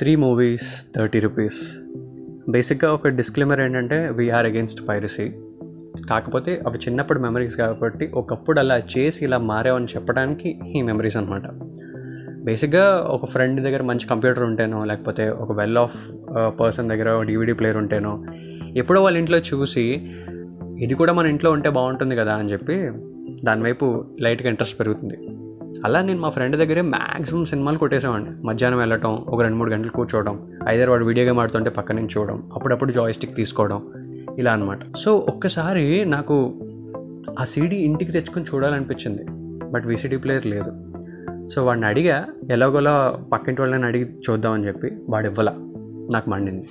Three movies thirty rupees. బేసిక్గా ఒక disclaimer ఏంటంటే వీఆర్ అగేన్స్ట్ పైరసీ కాకపోతే అవి చిన్నప్పుడు మెమరీస్ కాబట్టి ఒకప్పుడు అలా చేసి ఇలా మారావని చెప్పడానికి ఈ మెమరీస్ అనమాట బేసిక్గా ఒక ఫ్రెండ్ దగ్గర మంచి కంప్యూటర్ ఉంటేనో లేకపోతే ఒక వెల్ ఆఫ్ పర్సన్ దగ్గర డివిడీ ప్లేయర్ ఉంటేనో ఎప్పుడో వాళ్ళ ఇంట్లో చూసి ఇది కూడా మన ఇంట్లో ఉంటే బాగుంటుంది కదా అని చెప్పి దానివైపు లైట్గా ఇంట్రెస్ట్ పెరుగుతుంది. అలా నేను మా ఫ్రెండ్ దగ్గరే మ్యాక్సిమం సినిమాలు కొట్టేసామండి మధ్యాహ్నం వెళ్ళటం ఒక రెండు మూడు గంటలు కూర్చోవడం ఐదర్ వాడు వీడియో గేమ్ ఆడుతుంటే పక్క నుంచి చూడడం అప్పుడప్పుడు జాయిస్టిక్ తీసుకోవడం ఇలా అనమాట సో ఒక్కసారి నాకు ఆ సీడీ ఇంటికి తెచ్చుకొని చూడాలనిపించింది బట్ విసిడీ ప్లేయర్ లేదు. సో వాడిని అడిగా ఎలాగోలా పక్కింటి వాళ్ళని అడిగి చూద్దామని చెప్పి వాడు ఇవ్వలా నాకు మండింది.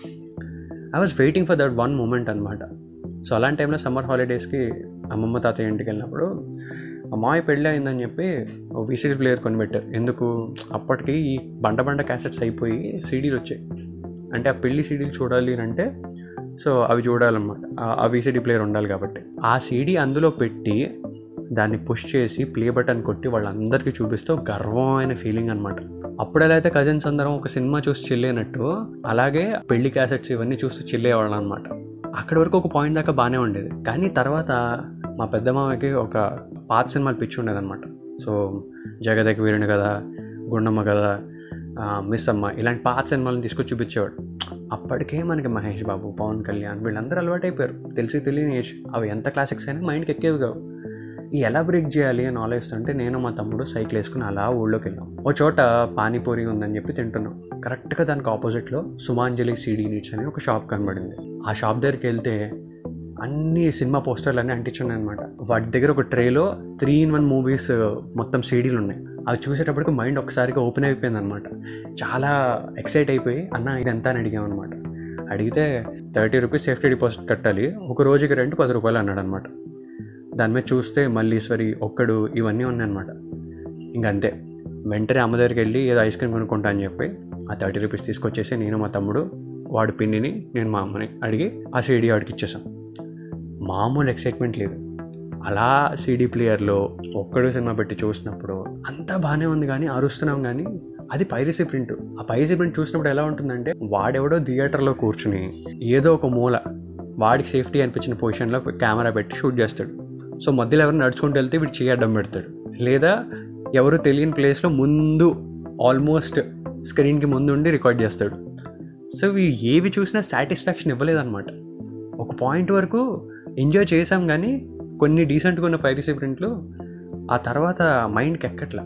I was waiting for that one moment అనమాట సో అలాంటి టైంలో సమ్మర్ హాలిడేస్కి అమ్మమ్మ తాతయ్య ఇంటికి వెళ్ళినప్పుడు మాయ పెళ్ళి అయిందని చెప్పి విసిడి ప్లేయర్ కొనిపెట్టారు. ఎందుకు? అప్పటికి ఈ బండ బండ క్యాసెట్స్ అయిపోయి సీడీలు వచ్చాయి. అంటే ఆ పెళ్ళి సీడీలు చూడాలి అని అంటే సో అవి చూడాలన్నమాట. ఆ విసిడి ప్లేయర్ ఉండాలి కాబట్టి. ఆ సీడీ అందులో పెట్టి దాన్ని పుష్ చేసి ప్లే బటన్ కొట్టి వాళ్ళందరికీ చూపిస్తూ గర్వమైన ఫీలింగ్ అనమాట అప్పుడు ఎలా అయితే కజిన్స్ అందరం ఒక సినిమా చూసి చిల్లేనట్టు అలాగే పెళ్ళి క్యాసెట్స్ ఇవన్నీ చూస్తూ చిల్లేవాళ్ళం అనమాట అక్కడి వరకు ఒక పాయింట్ దాకా బాగానే ఉండేది. కానీ తర్వాత మా పెద్ద మామకి ఒక పాత సినిమాలు పిచ్చి ఉండేదన్నమాట. సో జగదకి వీరుని కదా గుండమ్మ కదా మిస్ అమ్మ ఇలాంటి పాత సినిమాలను తీసుకొచ్చి చూపించేవాడు. అప్పటికే మనకి మహేష్ బాబు పవన్ కళ్యాణ్ వీళ్ళందరూ అలవాటు అయిపోయారు తెలిసి తెలియని ఏజ్. అవి ఎంత క్లాసిక్స్ అయినా మైండ్కి ఎక్కేవి కావు. ఈ ఎలా బ్రేక్ చేయాలి అని ఆలోచిస్తుంటే నేను మా తమ్ముడు సైకిల్ వేసుకుని అలా ఊళ్ళోకి వెళ్ళాం. ఓ చోట పానీపూరి ఉందని చెప్పి తింటున్నాం. కరెక్ట్గా దానికి ఆపోజిట్లో సుమాంజలి సీడీ నీడ్స్ అని ఒక షాప్ కనబడింది. ఆ షాప్ దగ్గరికి వెళ్తే అన్ని సినిమా పోస్టర్లు అన్నీ అంటించున్నాయి అనమాట వాటి దగ్గర ఒక ట్రేలో త్రీ ఇన్ వన్ మూవీస్ మొత్తం సీడీలు ఉన్నాయి అవి చూసేటప్పటికి మైండ్ ఒకసారిగా ఓపెన్ అయిపోయింది అనమాట చాలా ఎక్సైట్ అయిపోయి అన్న ఇది ఎంత? అని అడిగామన్నమాట అడిగితే థర్టీ రూపీస్ సేఫ్టీ డిపాజిట్ కట్టాలి. ఒక రోజుకి రెంట్ పది రూపాయలు అన్నాడు అనమాట దాని మీద చూస్తే మల్లీశ్వరి ఒక్కడు ఇవన్నీ ఉన్నాయన్నమాట. ఇంకంతే వెంటనే అమ్మ దగ్గరికి వెళ్ళి ఏదో ఐస్ క్రీమ్ కొనుక్కుంటా అని చెప్పి ఆ థర్టీ రూపీస్ తీసుకొచ్చేసి నేను మా తమ్ముడు వాడు పిన్నిని నేను మా అమ్మని అడిగి ఆ సీడీ వాడికి ఇచ్చేసాను మామూలు ఎక్సైట్మెంట్ లేదు. అలా సీడీ ప్లేయర్లో ఒక్కడు సినిమా పెట్టి చూసినప్పుడు అంతా బాగానే ఉంది కానీ అరుస్తున్నాం కానీ అది పైరసీ ప్రింట్ ఆ పైరసీ ప్రింట్ చూసినప్పుడు ఎలా ఉంటుందంటే వాడెవడో థియేటర్లో కూర్చుని ఏదో ఒక మూల వాడికి సేఫ్టీ అనిపించిన పొజిషన్లో కెమెరా పెట్టి షూట్ చేస్తాడు. సో మధ్యలో ఎవరు నడుచుకుంటూ వెళ్తే వీడు చేయడం పెడతాడు. లేదా ఎవరు తెలియని ప్లేస్లో ముందు ఆల్మోస్ట్ స్క్రీన్కి ముందు ఉండి రికార్డ్ చేస్తాడు. సో ఇవి ఏవి చూసినా సాటిస్ఫాక్షన్ ఇవ్వలేదన్నమాట. ఒక పాయింట్ వరకు ఎంజాయ్ చేసాం కానీ కొన్ని డీసెంట్గా ఉన్న పైరసీ ప్రింట్లు ఆ తర్వాత మైండ్కి ఎక్కట్లా.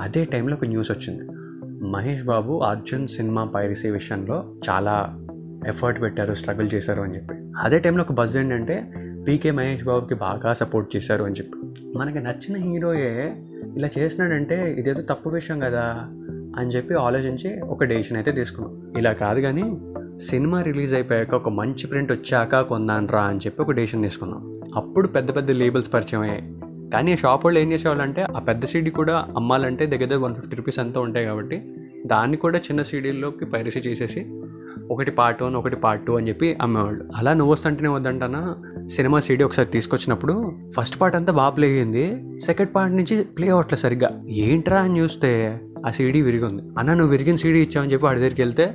అదే టైంలో ఒక న్యూస్ వచ్చింది. మహేష్ బాబు అర్జున్ సినిమా పైరసీ విషయంలో చాలా ఎఫర్ట్ పెట్టారు స్ట్రగుల్ చేశారు అని చెప్పి. అదే టైంలో ఒక బజ్ ఏంటంటే పీకే మహేష్ బాబుకి బాగా సపోర్ట్ చేశారు అని చెప్పి. మనకి నచ్చిన హీరోయే ఇలా చేసినాడంటే ఇదేదో తప్పు విషయం కదా అని చెప్పి ఆలోచించి ఒక డెసిషన్ అయితే తీసుకున్నాం. ఇలా కాదు కానీ సినిమా రిలీజ్ అయిపోయాక ఒక మంచి ప్రింట్ వచ్చాక కొందాను రా అని చెప్పి ఒక డెసిషన్ తీసుకున్నాం. అప్పుడు పెద్ద పెద్ద లేబుల్స్ పరిచయం అయ్యాయి. కానీ ఆ షాప్ వాళ్ళు ఏం చేసేవాళ్ళంటే ఆ పెద్ద సీడీ కూడా అమ్మాలంటే దగ్గర దగ్గర వన్ ఫిఫ్టీ రూపీస్ అంతా ఉంటాయి కాబట్టి దాన్ని కూడా చిన్న సీడీల్లోకి పైరసీ చేసేసి ఒకటి పార్ట్ వన్ ఒకటి పార్ట్ టూ అని చెప్పి అమ్మేవాళ్ళు. అలా నువ్వు వస్తుంటేనే వద్దంటానా? సినిమా సీడీ ఒకసారి తీసుకొచ్చినప్పుడు ఫస్ట్ పార్ట్ అంతా బాగా ప్లే అయ్యింది సెకండ్ పార్ట్ నుంచి ప్లే అవ్వట్లేదు సరిగ్గా. ఏంట్రా అని చూస్తే ఆ సీడీ విరిగి ఉంది అన్న నువ్వు విరిగిన సీడీ ఇచ్చావని చెప్పి వాడి దగ్గరికి వెళ్తే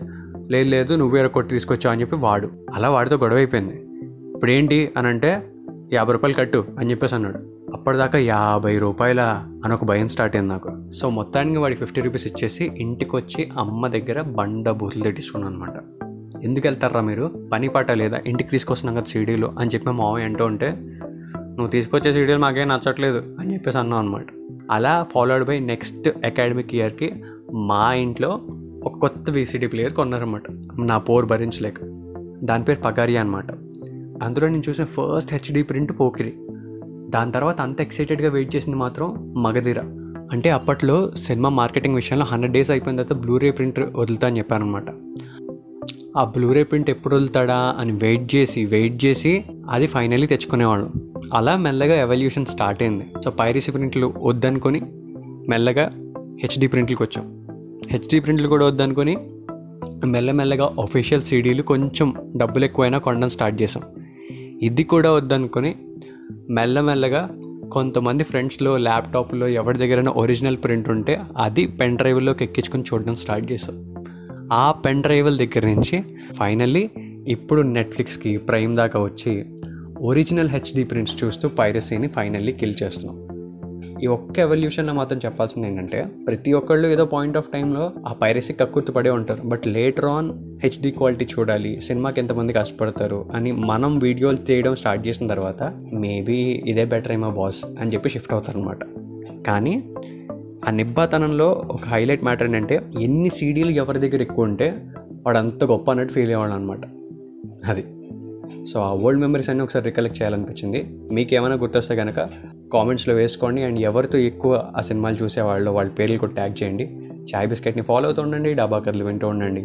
లేదు లేదు నువ్వు వేరే కొట్టి తీసుకొచ్చావు అని చెప్పి వాడు. అలా వాడితో గొడవ అయిపోయింది. ఇప్పుడు ఏంటి అని అంటే యాభై రూపాయలు కట్టు అని చెప్పేసి అన్నాడు. అప్పటిదాకా యాభై రూపాయల అని ఒక భయం స్టార్ట్ అయింది నాకు. సో మొత్తానికి వాడికి ఫిఫ్టీ రూపీస్ ఇచ్చేసి ఇంటికి వచ్చి అమ్మ దగ్గర బండ బూతులు తెట్టించుకున్నాను అనమాట ఎందుకు వెళ్తారా మీరు? పని పాట లేదా? ఇంటికి తీసుకొస్తున్నాం కదా సీడీలు అని చెప్పి మా మామయ్య అంటూ ఉంటే నువ్వు తీసుకొచ్చే సీడీలు మాకేం నచ్చట్లేదు అని చెప్పేసి అన్నాం అనమాట అలా ఫాలోడ్ బై నెక్స్ట్ అకాడమిక్ ఇయర్కి మా ఇంట్లో ఒక కొత్త వీసీడీ ప్లేయర్ కొన్నారన్నమాట. నా పోర్ భరించలేక. దాని పేరు పగారియా అనమాట అందులో నేను చూసిన ఫస్ట్ హెచ్డి ప్రింట్ పోకిరి. దాని తర్వాత అంత ఎక్సైటెడ్గా వెయిట్ చేసింది మాత్రం మగధీర. అంటే అప్పట్లో సినిమా మార్కెటింగ్ విషయంలో హండ్రెడ్ డేస్ అయిపోయిన తర్వాత బ్లూరే ప్రింట్ వదులుతా అని చెప్పానమాట ఆ బ్లూరే ప్రింట్ ఎప్పుడు వదులుతాడా అని వెయిట్ చేసి వెయిట్ చేసి అది ఫైనల్లీ తెచ్చుకునేవాళ్ళం. అలా మెల్లగా ఎవల్యూషన్ స్టార్ట్ అయింది. సో పైరసీ ప్రింట్లు వద్దనుకొని మెల్లగా హెచ్డి ప్రింట్లకు వచ్చాం. హెచ్డి ప్రింట్లు కూడా వద్దనుకొని మెల్లమెల్లగా ఒఫిషియల్ సీడీలు కొంచెం డబ్బులు ఎక్కువైనా కొనడం స్టార్ట్ చేసాం ఇది కూడా వద్దనుకొని మెల్లమెల్లగా కొంతమంది ఫ్రెండ్స్లో ల్యాప్టాప్లో ఎవరి దగ్గరైనా ఒరిజినల్ ప్రింట్ ఉంటే అది పెన్ డ్రైవ్లోకి ఎక్కించుకొని చూడడం స్టార్ట్ చేసాం ఆ పెన్ డ్రైవ్ల దగ్గర నుంచి ఫైనల్లీ ఇప్పుడు నెట్ఫ్లిక్స్కి ప్రైమ్ దాకా వచ్చి ఒరిజినల్ హెచ్డి ప్రింట్స్ చూస్తూ పైరసీని ఫైనల్లీ కిల్ చేస్తున్నాం. ఈ ఒక్క ఎవల్యూషన్లో మాత్రం చెప్పాల్సింది ఏంటంటే ప్రతి ఒక్కళ్ళు ఏదో పాయింట్ ఆఫ్ టైంలో ఆ పైరసీ కక్కుర్తిపడే ఉంటారు. But later on HD quality చూడాలి సినిమాకి ఎంతమంది కష్టపడతారు అని మనం వీడియోలు తీయడం స్టార్ట్ చేసిన తర్వాత మేబీ ఇదే బెటర్ ఏమో బాస్ అని చెప్పి షిఫ్ట్ అవుతారు అనమాట కానీ ఆ నిబ్బాతనంలో ఒక హైలైట్ మ్యాటర్ ఏంటంటే ఎన్ని సీడీలు ఎవరి దగ్గర ఎక్కువ ఉంటే వాడు అంత గొప్ప అన్నట్టు ఫీల్ అయ్యేవాడు అనమాట అది. సో ఆ ఓల్డ్ మెమరీస్ అన్నీ ఒకసారి రికలెక్ట్ చేయాలనిపించింది. మీకు ఏమైనా గుర్తొస్తే కనుక కామెంట్స్లో వేసుకోండి. అండ్ ఎవరితో ఎక్కువ ఆ సినిమాలు చూసేవాళ్ళు వాళ్ళ పేర్లు కూడా ట్యాగ్ చేయండి. చాయ్ బిస్కెట్ని ఫాలో అవుతూ ఉండండి. డాబా కర్లు వింటూ ఉండండి.